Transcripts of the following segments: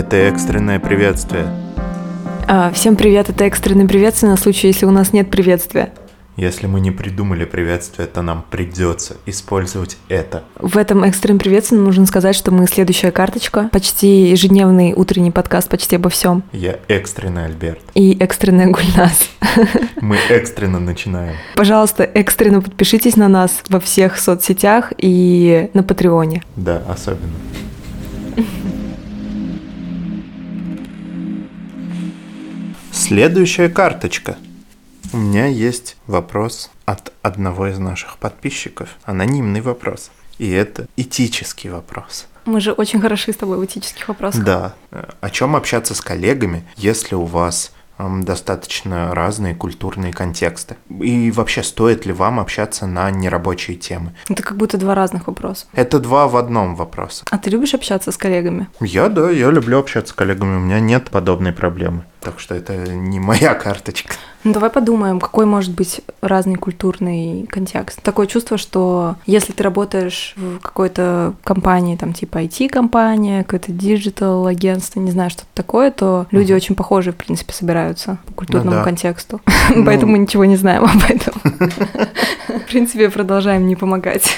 Это экстренное приветствие. А, всем привет, это экстренное приветствие на случай, если у нас нет приветствия. Если мы не придумали приветствие, то нам придется использовать это. В этом экстренном приветствии нужно сказать, что мы следующая карточка, почти ежедневный утренний подкаст почти обо всем. Я экстренный Альберт. И экстренная Гульнас. Мы экстренно начинаем. Пожалуйста, экстренно подпишитесь на нас во всех соцсетях и на Патреоне. Да, особенно. Следующая карточка. У меня есть вопрос от одного из наших подписчиков. Анонимный вопрос. И это этический вопрос. Мы же очень хороши с тобой в этических вопросах. Да. О чем общаться с коллегами, если у вас достаточно разные культурные контексты? И вообще, стоит ли вам общаться на нерабочие темы? Это как будто два разных вопроса. Это два в одном вопроса. А ты любишь общаться с коллегами? Я, да, я люблю общаться с коллегами, у меня нет подобной проблемы. Так что это не моя карточка. Ну, давай подумаем, какой может быть разный культурный контекст. Такое чувство, что если ты работаешь в какой-то компании, там типа IT-компания, какое-то digital агентство, не знаю, что-то такое, то люди uh-huh. очень похожи, в принципе, собираются по культурному ну, да. контексту. Ну... Поэтому мы ничего не знаем об этом. В принципе, продолжаем не помогать.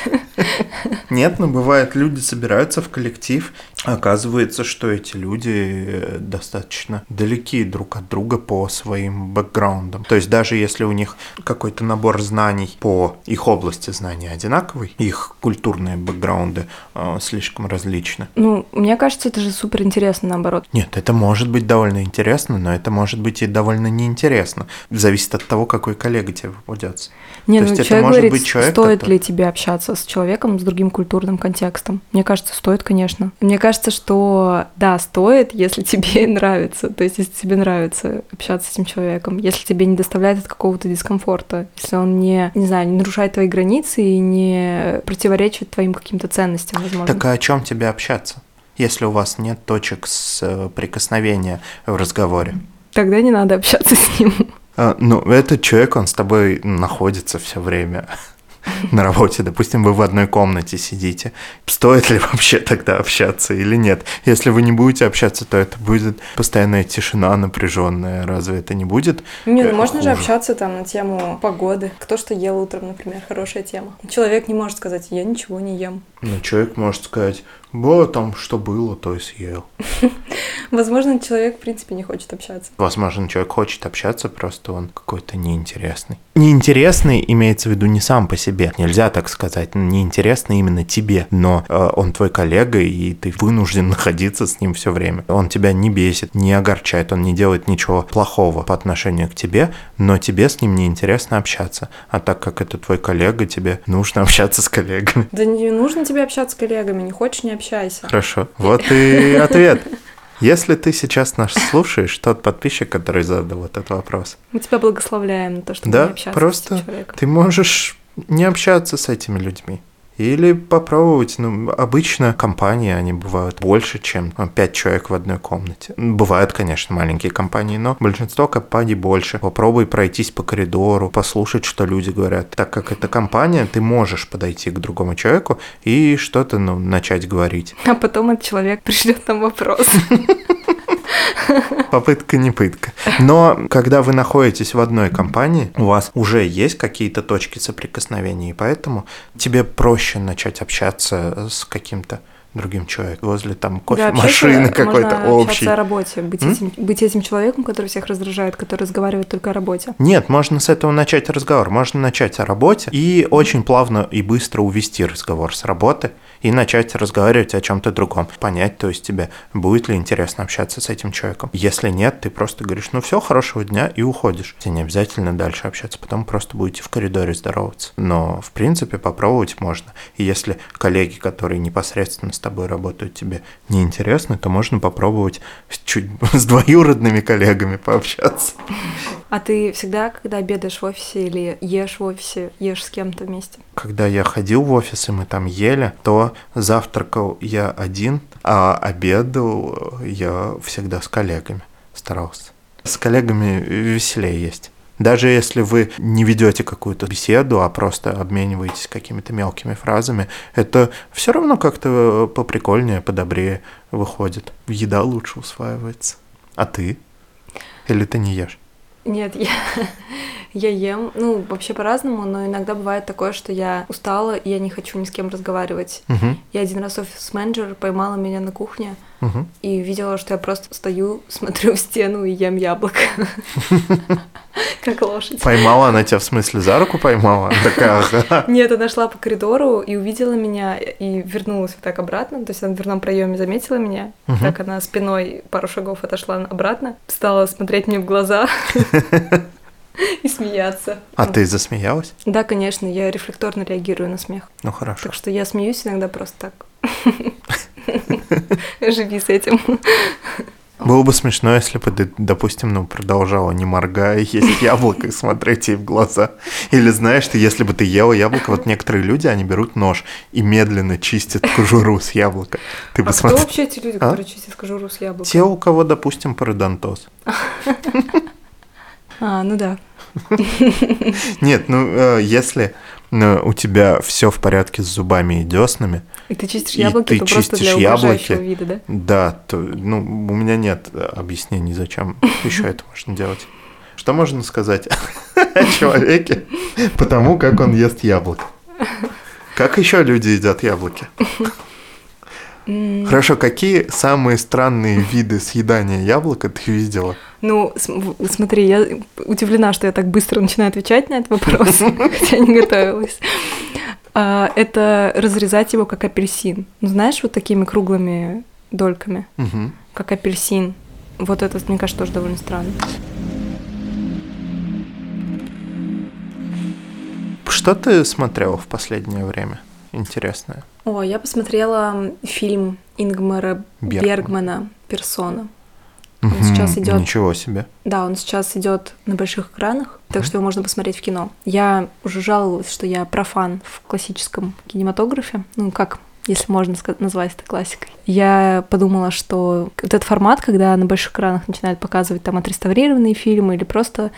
Нет, но бывает, люди собираются в коллектив, оказывается, что эти люди достаточно далеки друг от друга по своим бэкграундам. То есть даже если у них какой-то набор знаний по их области знаний одинаковый, их культурные бэкграунды э, слишком различны. Ну, мне кажется, это же супер интересно наоборот. Нет, это может быть довольно интересно, но это может быть и довольно неинтересно. Зависит от того, какой коллега тебе попадется. Не, То ну, есть человек это может говорит, быть человек, стоит который... ли тебе общаться с человеком с другим культурным контекстом? Мне кажется, стоит, конечно. Мне кажется, что да, стоит, если тебе нравится. То есть, если тебе нравится общаться с этим человеком, если тебе не доставляет от какого-то дискомфорта, если он не, не знаю, не нарушает твои границы и не противоречит твоим каким-то ценностям, возможно. Так а о чем тебе общаться? Если у вас нет точек с прикосновения в разговоре. Тогда не надо общаться с ним. А, ну, этот человек, он с тобой находится все время на работе, допустим, вы в одной комнате сидите, стоит ли вообще тогда общаться или нет? Если вы не будете общаться, то это будет постоянная тишина напряженная. Разве это не будет? Не, ну можно хуже? же общаться там на тему погоды. Кто что ел утром, например, хорошая тема. Человек не может сказать, я ничего не ем. Ну, человек может сказать, вот там что было, то и съел. Возможно, человек, в принципе, не хочет общаться. Возможно, человек хочет общаться, просто он какой-то неинтересный. Неинтересный имеется в виду не сам по себе. Нельзя так сказать. Неинтересный именно тебе. Но э, он твой коллега, и ты вынужден находиться с ним все время. Он тебя не бесит, не огорчает, он не делает ничего плохого по отношению к тебе, но тебе с ним неинтересно общаться. А так как это твой коллега, тебе нужно общаться с коллегами. Да не нужно тебе общаться с коллегами. Не хочешь, не общайся. Хорошо. Вот и ответ. Если ты сейчас нас слушаешь, тот подписчик, который задал этот вопрос. Мы тебя благословляем на то, что да, не общаться просто с человеком. ты можешь не общаться с этими людьми. Или попробовать, ну, обычно компании, они бывают больше, чем ну, пять человек в одной комнате. Бывают, конечно, маленькие компании, но большинство компаний больше. Попробуй пройтись по коридору, послушать, что люди говорят. Так как это компания, ты можешь подойти к другому человеку и что-то, ну, начать говорить. А потом этот человек пришлет нам вопрос. Попытка не пытка. Но когда вы находитесь в одной компании, у вас уже есть какие-то точки соприкосновения, и поэтому тебе проще начать общаться с каким-то другим человеком возле там кофемашины да, какой-то общий. о работе, быть этим, быть этим человеком, который всех раздражает, который разговаривает только о работе. Нет, можно с этого начать разговор. Можно начать о работе и очень плавно и быстро увести разговор с работы и начать разговаривать о чем-то другом. Понять, то есть тебе будет ли интересно общаться с этим человеком. Если нет, ты просто говоришь, ну все, хорошего дня и уходишь. Тебе не обязательно дальше общаться, потом просто будете в коридоре здороваться. Но, в принципе, попробовать можно. И если коллеги, которые непосредственно с тобой работают, тебе неинтересны, то можно попробовать чуть с двоюродными коллегами пообщаться. А ты всегда, когда обедаешь в офисе или ешь в офисе, ешь с кем-то вместе? Когда я ходил в офис, и мы там ели, то завтракал я один, а обедал я всегда с коллегами старался. С коллегами веселее есть. Даже если вы не ведете какую-то беседу, а просто обмениваетесь какими-то мелкими фразами, это все равно как-то поприкольнее, подобрее выходит. Еда лучше усваивается. А ты? Или ты не ешь? Нет, я, я ем, ну, вообще по-разному, но иногда бывает такое, что я устала, и я не хочу ни с кем разговаривать. Угу. Я один раз офис-менеджер поймала меня на кухне Угу. и видела, что я просто стою, смотрю в стену и ем яблоко. Как лошадь. Поймала она тебя в смысле за руку поймала? Нет, она шла по коридору и увидела меня и вернулась вот так обратно. То есть она в дверном проеме заметила меня. Так она спиной пару шагов отошла обратно, стала смотреть мне в глаза и смеяться. А ты засмеялась? Да, конечно, я рефлекторно реагирую на смех. Ну хорошо. Так что я смеюсь иногда просто так. Живи с этим. Было бы смешно, если бы ты, допустим, ну, продолжала, не моргая, есть яблоко и смотреть ей в глаза. Или знаешь, ты, если бы ты ела яблоко, вот некоторые люди, они берут нож и медленно чистят кожуру с яблока. Ты А бы кто вообще эти люди, А? которые чистят кожуру с яблоком? Те, у кого, допустим, пародонтоз. А, ну да. Нет, ну, э, если у тебя все в порядке с зубами и деснами, И ты чистишь И яблоки, ты просто для чистишь угрожающего яблоки. вида, да? да, то, ну, у меня нет э, объяснений, зачем еще это можно делать. Что можно сказать о человеке по тому, как он ест яблоко? Как еще люди едят яблоки? Хорошо, какие самые странные виды съедания яблока ты видела? Ну, см- смотри, я удивлена, что я так быстро начинаю отвечать на этот вопрос, хотя не готовилась. А, Это разрезать его как апельсин. Ну, знаешь, вот такими круглыми дольками, как апельсин. Вот это, мне кажется, тоже довольно странно. Что ты смотрела в последнее время? Интересное. О, я посмотрела фильм Ингмара Бергман. Бергмана «Персона». Он Мгм, сейчас идет. Ничего себе. Да, он сейчас идет на больших экранах, так Мгм. что его можно посмотреть в кино. Я уже жаловалась, что я профан в классическом кинематографе. Ну, как, если можно назвать это классикой. Я подумала, что вот этот формат, когда на больших экранах начинают показывать там отреставрированные фильмы или просто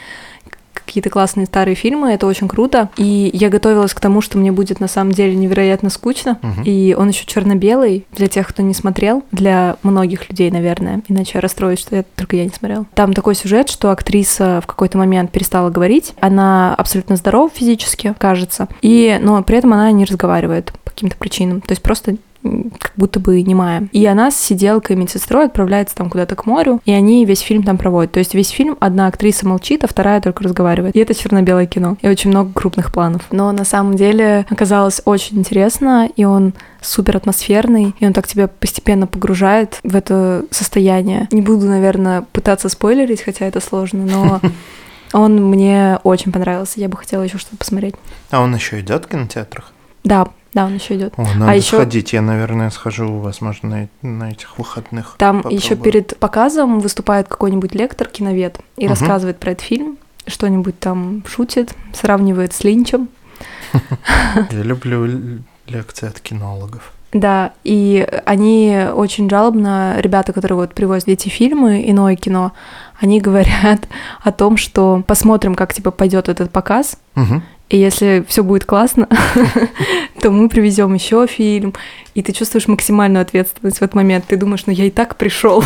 какие-то классные старые фильмы, это очень круто. И я готовилась к тому, что мне будет на самом деле невероятно скучно. Мгм. И он еще черно-белый для тех, кто не смотрел, для многих людей, наверное. Иначе я расстроюсь, что я, только я не смотрела. Там такой сюжет, что актриса в какой-то момент перестала говорить. Она абсолютно здорова физически, кажется. И, но при этом она не разговаривает по каким-то причинам. То есть просто как будто бы немая. И она с сиделкой и медсестрой отправляется там куда-то к морю, и они весь фильм там проводят. То есть весь фильм одна актриса молчит, а вторая только разговаривает. И это черно-белое кино. И очень много крупных планов. Но на самом деле оказалось очень интересно, и он супер атмосферный, и он так тебя постепенно погружает в это состояние. Не буду, наверное, пытаться спойлерить, хотя это сложно, но он мне очень понравился. Я бы хотела еще что-то посмотреть. А он еще идет в кинотеатрах? Да, да, он еще идет. О, надо ещё- сходить. Я, наверное, схожу, возможно, на, на этих выходных. Там Попробую. еще перед показом выступает какой-нибудь лектор, киновед, и Мгм. рассказывает про этот фильм, что-нибудь там шутит, сравнивает с Линчем. Я люблю лекции от кинологов. Да, и они очень жалобно, ребята, которые вот привозят эти фильмы, иное кино, они говорят о том, что посмотрим, как типа пойдет этот показ, Мгм. и если все будет классно, то мы привезем еще фильм, и ты чувствуешь максимальную ответственность в этот момент. Ты думаешь, ну я и так пришел,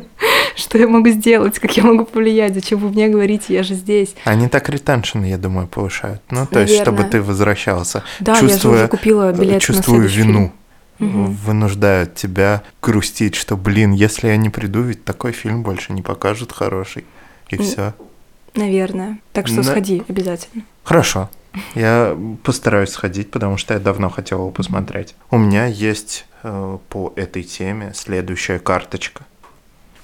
что я могу сделать, как я могу повлиять, зачем вы мне говорите, я же здесь. Они так ретеншн, я думаю, повышают. Ну, то есть, чтобы ты возвращался. Да, я же уже купила билет на Чувствую вину. Мгм. Вынуждают тебя грустить, что, блин, если я не приду, ведь такой фильм больше не покажут хороший. И все. Наверное. Так что На- сходи обязательно. Хорошо. Я постараюсь сходить, потому что я давно хотел его посмотреть. У меня есть э, по этой теме следующая карточка.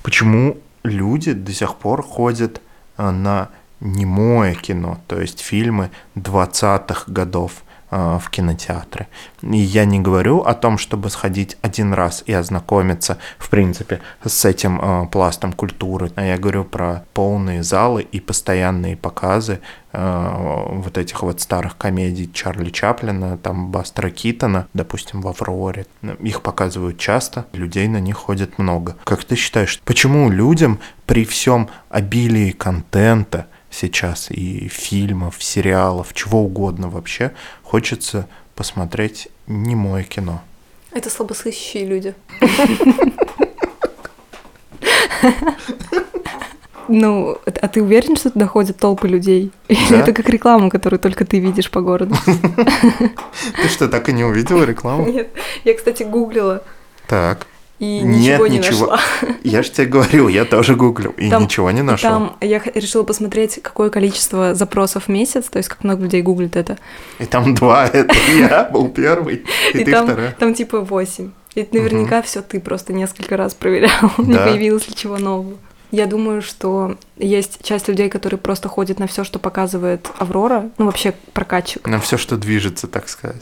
Почему люди до сих пор ходят э, на немое кино, то есть фильмы 20-х годов в кинотеатры. И я не говорю о том, чтобы сходить один раз и ознакомиться, в принципе, с этим э, пластом культуры, а я говорю про полные залы и постоянные показы э, вот этих вот старых комедий Чарли Чаплина, там Бастера Китона, допустим, в «Авроре». Их показывают часто, людей на них ходит много. Как ты считаешь, почему людям при всем обилии контента, сейчас, и фильмов, сериалов, чего угодно вообще, хочется посмотреть немое кино. Это слабослышащие люди. Ну, а ты уверен, что туда ходят толпы людей? Да. Это как реклама, которую только ты видишь по городу. Ты что, так и не увидела рекламу? Нет, я, кстати, гуглила Так. И Нет, ничего не ничего. нашла. Я же тебе говорил, я тоже гуглил, и Там- ничего не нашел. Там я решила посмотреть, какое количество запросов в месяц, то есть как много людей гуглит это. И там два, это я был первый, и, И ты там, вторая. там типа 8. И наверняка все ты просто несколько раз проверял, не Да. появилось ли чего нового. Я думаю, что есть часть людей, которые просто ходят на все, что показывает Аврора, ну вообще прокатчик. На все, что движется, так сказать.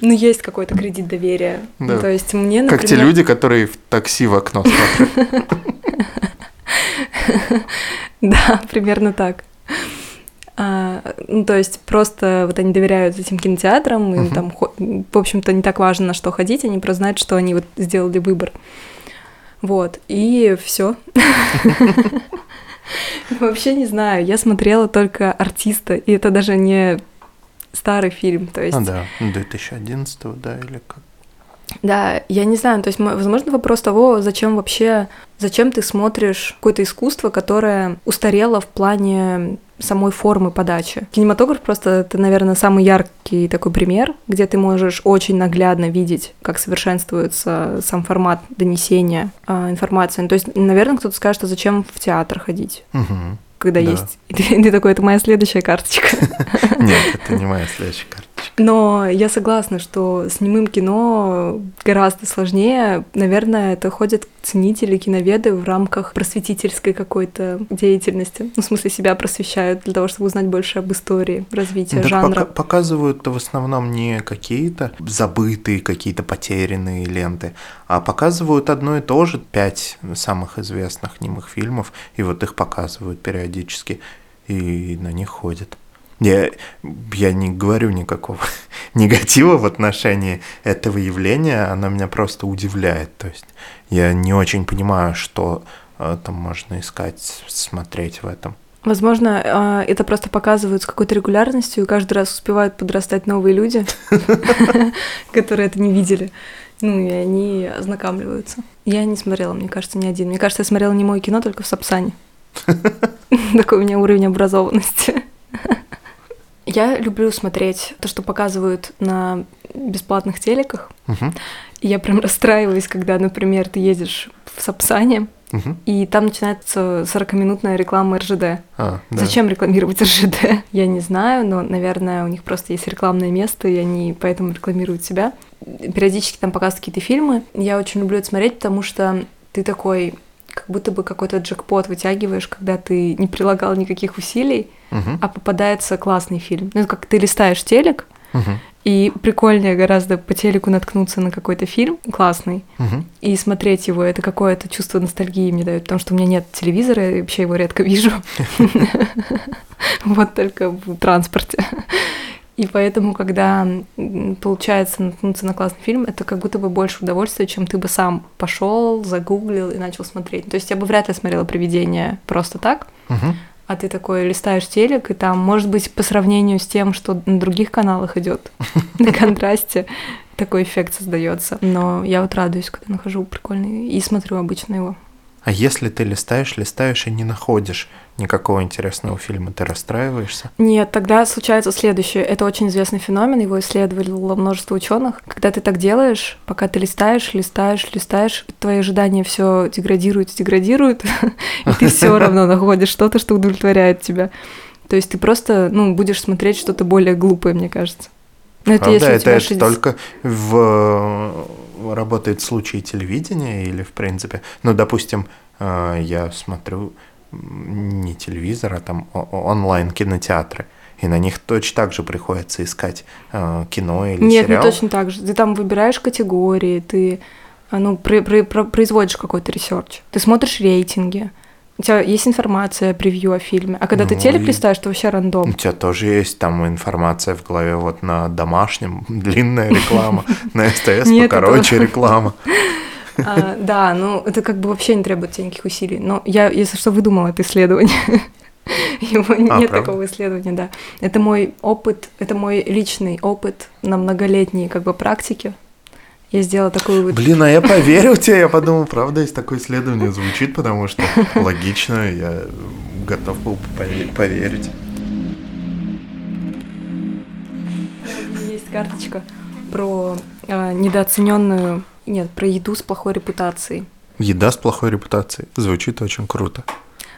Ну есть какой-то кредит доверия. Да. То есть мне, Как те например, люди, которые в такси в окно смотрят. Да, примерно так. А, ну, то есть просто вот они доверяют этим кинотеатрам, им Мгм. там, в общем-то, не так важно, на что ходить, они просто знают, что они вот сделали выбор. Вот, и все. Вообще не знаю, я смотрела только артиста, и это даже не старый фильм, то есть А, да, 2011 да, или как. Да, я не знаю, то есть, мо- возможно, вопрос того, зачем вообще, зачем ты смотришь какое-то искусство, которое устарело в плане самой формы подачи. Кинематограф просто это, наверное, самый яркий такой пример, где ты можешь очень наглядно видеть, как совершенствуется сам формат донесения а, информации. Ну, то есть, наверное, кто-то скажет, а зачем в театр ходить, Мгм. Когда Да. есть... И ты, ты такой, это моя следующая карточка. Нет, это не моя следующая карточка. Но я согласна, что с немым кино гораздо сложнее. Наверное, это ходят ценители, киноведы в рамках просветительской какой-то деятельности. Ну, в смысле, себя просвещают для того, чтобы узнать больше об истории развития Так жанра. пока- показывают-то в основном не какие-то забытые, какие-то потерянные ленты, а показывают одно и то же, пять самых известных немых фильмов, и вот их показывают периодически, и на них ходят. Я, я не говорю никакого негатива в отношении этого явления, оно меня просто удивляет. То есть я не очень понимаю, что э, там можно искать, смотреть в этом. Возможно, а, это просто показывают с какой-то регулярностью, и каждый раз успевают подрастать новые люди, которые это не видели. Ну, и они ознакомливаются. Я не смотрела, мне кажется, ни один. Мне кажется, я смотрела не мое кино, только в Сапсане. Такой у меня уровень образованности. Я люблю смотреть то, что показывают на бесплатных телеках. Мгм, И я прям расстраиваюсь, когда, например, ты едешь в Сапсане, мгм. и там начинается 40-минутная реклама РЖД. А, да. Зачем рекламировать РЖД? Я не знаю, но, наверное, у них просто есть рекламное место, и они поэтому рекламируют себя. Периодически там показывают какие-то фильмы. Я очень люблю это смотреть, потому что ты такой как будто бы какой-то джекпот вытягиваешь, когда ты не прилагал никаких усилий, Мгм, а попадается классный фильм. Ну, это как ты листаешь телек, мгм, и прикольнее гораздо по телеку наткнуться на какой-то фильм классный мгм. и смотреть его. Это какое-то чувство ностальгии мне дает, потому что у меня нет телевизора, я вообще его редко вижу. Вот только в транспорте. И поэтому, когда получается наткнуться на классный фильм, это как будто бы больше удовольствия, чем ты бы сам пошел, загуглил и начал смотреть. То есть я бы вряд ли смотрела «Привидение» просто так, Мгм. а ты такой листаешь телек, и там, может быть, по сравнению с тем, что на других каналах идет на контрасте, такой эффект создается. Но я вот радуюсь, когда нахожу прикольный и смотрю обычно его. А если ты листаешь, листаешь и не находишь никакого интересного фильма, ты расстраиваешься? Нет, тогда случается следующее. Это очень известный феномен, его исследовало множество ученых. Когда ты так делаешь, пока ты листаешь, листаешь, листаешь, твои ожидания все деградируют, деградируют, и ты все равно находишь что-то, что удовлетворяет тебя. То есть ты просто, ну, будешь смотреть что-то более глупое, мне кажется. Но это Правда, если это, тебя это 60 только в работает в случае телевидения или в принципе, ну, допустим, э, я смотрю не телевизор, а там онлайн кинотеатры, и на них точно так же приходится искать э, кино или Нет, сериал. не точно так же. Ты там выбираешь категории, ты ну, при- при- про- производишь какой-то research. Ты смотришь рейтинги. У тебя есть информация, превью о фильме. А когда ты Ну телек и- листаешь, то вообще У рандом. тебя тоже есть там информация в голове, вот на домашнем длинная реклама, на СТС покороче реклама. А, да, ну это как бы вообще не требует никаких усилий. Но я, если что, выдумала это исследование. Его А, нет правда? такого исследования, да. Это мой опыт, это мой личный опыт на многолетней как бы практике. Я сделала такой вывод. Блин, а я поверил тебе, я подумал, правда, есть такое исследование звучит, потому что логично, я готов был бы пове- поверить. У меня есть карточка про э, недооцененную, нет, про еду с плохой репутацией. Еда с плохой репутацией. Звучит очень круто.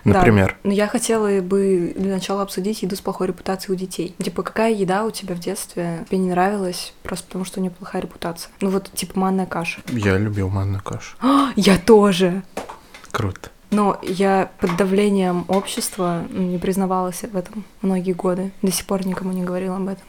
Да, Например, но я хотела бы для начала обсудить еду с плохой репутацией у детей. Типа, какая еда у тебя в детстве тебе не нравилась, просто потому что у нее плохая репутация? Ну вот, типа, манная каша. я любил манную кашу. А, я тоже! Круто. Но я под давлением общества не признавалась в этом многие годы. До сих пор никому не говорила об этом.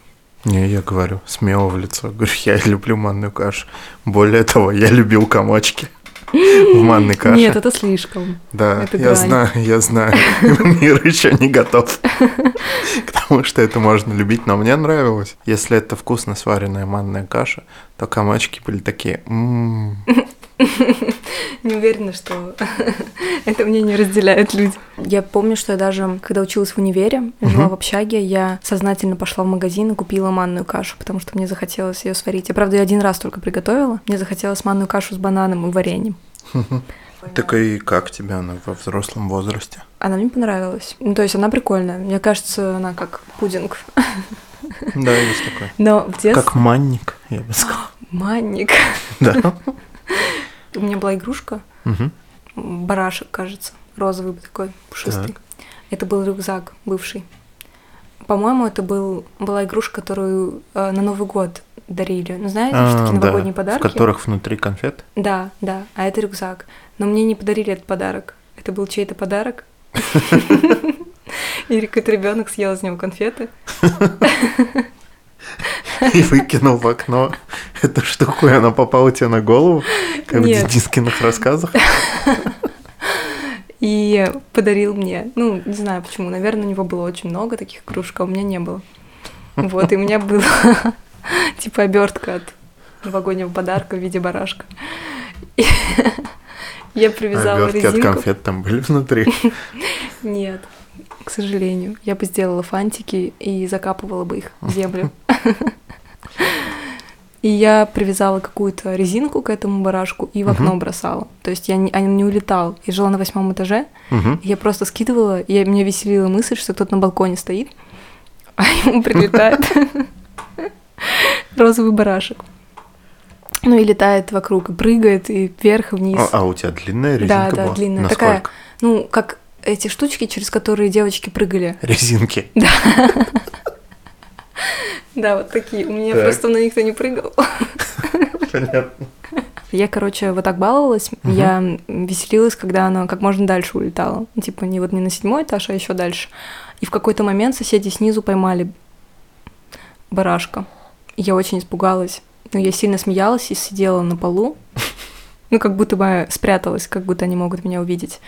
Не, я говорю, смело в лицо. Говорю, я люблю манную кашу. Более того, я любил комочки в манной каше. Нет, это слишком. Да, это я грань. знаю, я знаю. Мир еще не готов к тому, что это можно любить, но мне нравилось. Если это вкусно сваренная манная каша, то комочки были такие. «М, Не уверена, что это мнение разделяют люди. Я помню, что я даже, когда училась в универе, жила в общаге, я сознательно пошла в магазин и купила манную кашу, потому что мне захотелось ее сварить. Я, правда, ее один раз только приготовила. Мне захотелось манную кашу с бананом и вареньем. Так и как тебе она во взрослом возрасте? Она мне понравилась. Ну, то есть она прикольная. Мне кажется, она как пудинг. Да, есть такое. Но в детстве... Как манник, я бы сказал. Манник. Да. У меня была игрушка, Мгм. барашек, кажется, розовый такой, пушистый. Так. Это был рюкзак бывший. По-моему, это был, была игрушка, которую э, на Новый год дарили. Ну, знаете, что А, такие да, новогодние В подарки? которых внутри конфет. Да, да, а это рюкзак. Но мне не подарили этот подарок. Это был чей-то подарок. И какой-то ребенок съел из него конфеты. И выкинул в окно эту штуку, и она попала тебе на голову, как Нет. в Дискиных рассказах. И подарил мне. Ну, не знаю почему. Наверное, у него было очень много таких игрушек, а у меня не было. Вот, и у меня была типа обертка от новогоднего подарка в виде барашка. И Я привязала Обертки от резинку. конфет там были внутри. Нет, к сожалению. Я бы сделала фантики и закапывала бы их в землю. И я привязала какую-то резинку к этому барашку и в окно Мгм. бросала. То есть я не, он не улетал. Я жила на восьмом этаже, Мгм. я просто скидывала, и я- меня веселила мысль, что кто-то на балконе стоит, а ему прилетает розовый барашек. Ну и летает вокруг, и прыгает, и вверх, и вниз. А, а у тебя длинная Да, резинка да, была? длинная. Насколько? Такая. Ну, как эти штучки, через которые девочки прыгали. Резинки. Да, вот такие. У меня Так. просто на никто не прыгал. Понятно. Я, короче, вот так баловалась. Мгм. Я веселилась, когда она как можно дальше улетала. Типа не вот не на седьмой этаж, а еще дальше. И в какой-то момент соседи снизу поймали барашка. И я очень испугалась. Ну, я сильно смеялась и сидела на полу. Ну, как будто бы спряталась, как будто они могут меня увидеть.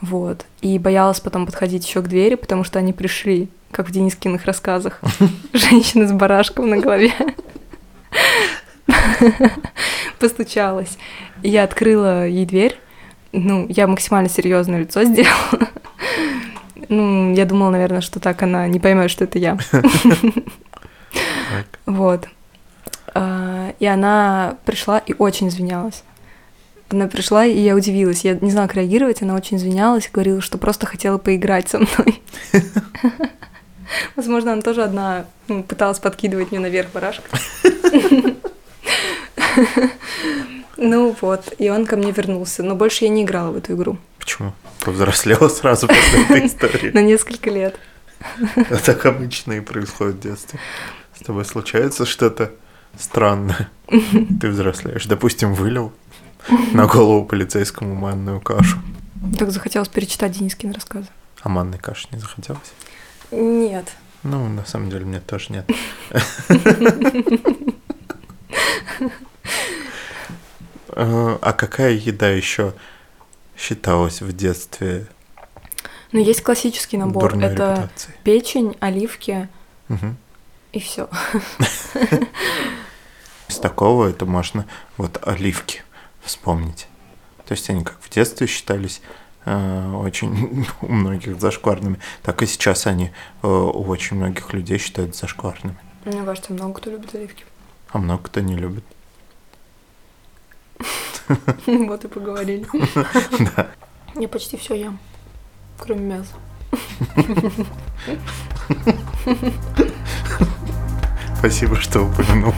Вот. И боялась потом подходить еще к двери, потому что они пришли, как в Денискиных рассказах. Женщина с барашком на голове. Постучалась. Я открыла ей дверь. Ну, я максимально серьезное лицо сделала. Ну, я думала, наверное, что так она не поймет, что это я. Вот. А, И она пришла и очень извинялась. Она пришла, и я удивилась. Я не знала, как реагировать. Она очень извинялась и говорила, что просто хотела поиграть со мной. Возможно, она тоже одна ну, пыталась подкидывать мне наверх барашка. Ну вот, и он ко мне вернулся. Но больше я не играла в эту игру. Почему? Повзрослела сразу после этой истории. На несколько лет. А Так обычно и происходит в детстве. С тобой случается что-то странное. Ты взрослеешь. Допустим, вылил на голову полицейскому манную кашу. Так захотелось перечитать Денискин рассказы. А манной каши не захотелось? Нет. Ну, на самом деле, мне тоже нет. А какая еда еще считалась в детстве Но есть классический набор. дурной Это печень, оливки и все. Из такого это можно вот оливки вспомнить. То есть они как в детстве считались очень у многих зашкварными, так и сейчас они э, у очень многих людей считают зашкварными. Мне кажется, много кто любит оливки. А много кто не любит. Вот и поговорили. Да. Я почти все ем, кроме мяса. Спасибо, что упомянула.